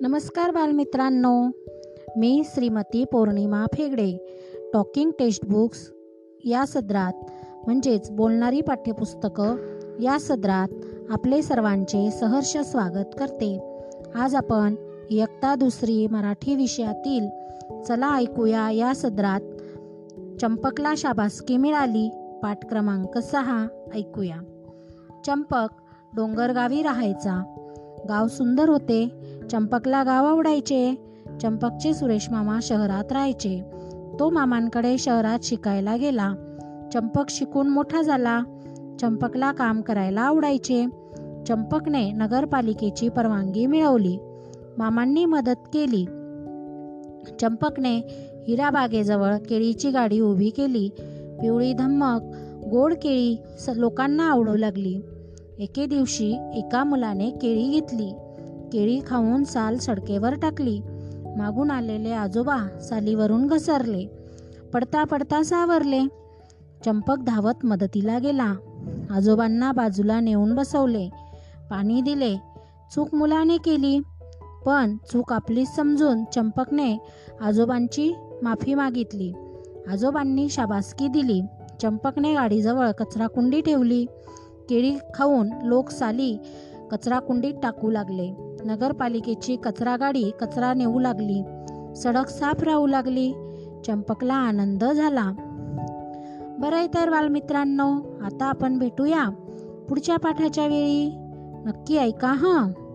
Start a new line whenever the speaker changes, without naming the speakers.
नमस्कार बालमित्रांनो. मी श्रीमती पौर्णिमा फेगडे. टॉकिंग टेक्स्टबुक्स या सदरात म्हणजेच बोलणारी पाठ्यपुस्तकं या सदरात आपले सर्वांचे सहर्ष स्वागत करते. आज आपण इयत्ता दुसरी मराठी विषयातील चला ऐकूया या सदरात चंपकला शाबासकी मिळाली पाठ क्रमांक सहा ऐकूया. चंपक डोंगरगावी राहायचा. गाव सुंदर होते चंपकला गाव आवडायचे. चंपकचे सुरेश मामा शहरात राहायचे. तो मामांकडे शहरात शिकायला गेला. चंपक शिकून मोठा झाला. चंपकला काम करायला आवडायचे. चंपकने नगरपालिकेची परवानगी मिळवली. मामांनी मदत केली. चंपकने हिराबागेजवळ केळीची गाडी उभी केली. पिवळी धम्मक गोड केळी स लोकांना आवडू लागली. एके दिवशी एका मुलाने केळी घेतली. केळी खाऊन साल सडकेवर टाकली. मागून आलेले आजोबा सालीवरून घसरले. पडता पडता सावरले. चंपक धावत मदतीला गेला. आजोबांना बाजूला नेऊन बसवले. पाणी दिले. चूक मुलाने केली. पण चूक आपलीच समजून चंपकने आजोबांची माफी मागितली. आजोबांनी शाबासकी दिली. चंपकने गाडीजवळ कचराकुंडी ठेवली. केळी खाऊन लोक साली कचराकुंडीत टाकू लागले. नगरपालिकेची कचरा गाडी कचरा नेऊ लागली. सडक साफ राहू लागली. चंपकला आनंद झाला. बरं तर बालमित्रांनो आता आपण भेटूया पुढच्या पाठाच्या वेळी. नक्की ऐका हां.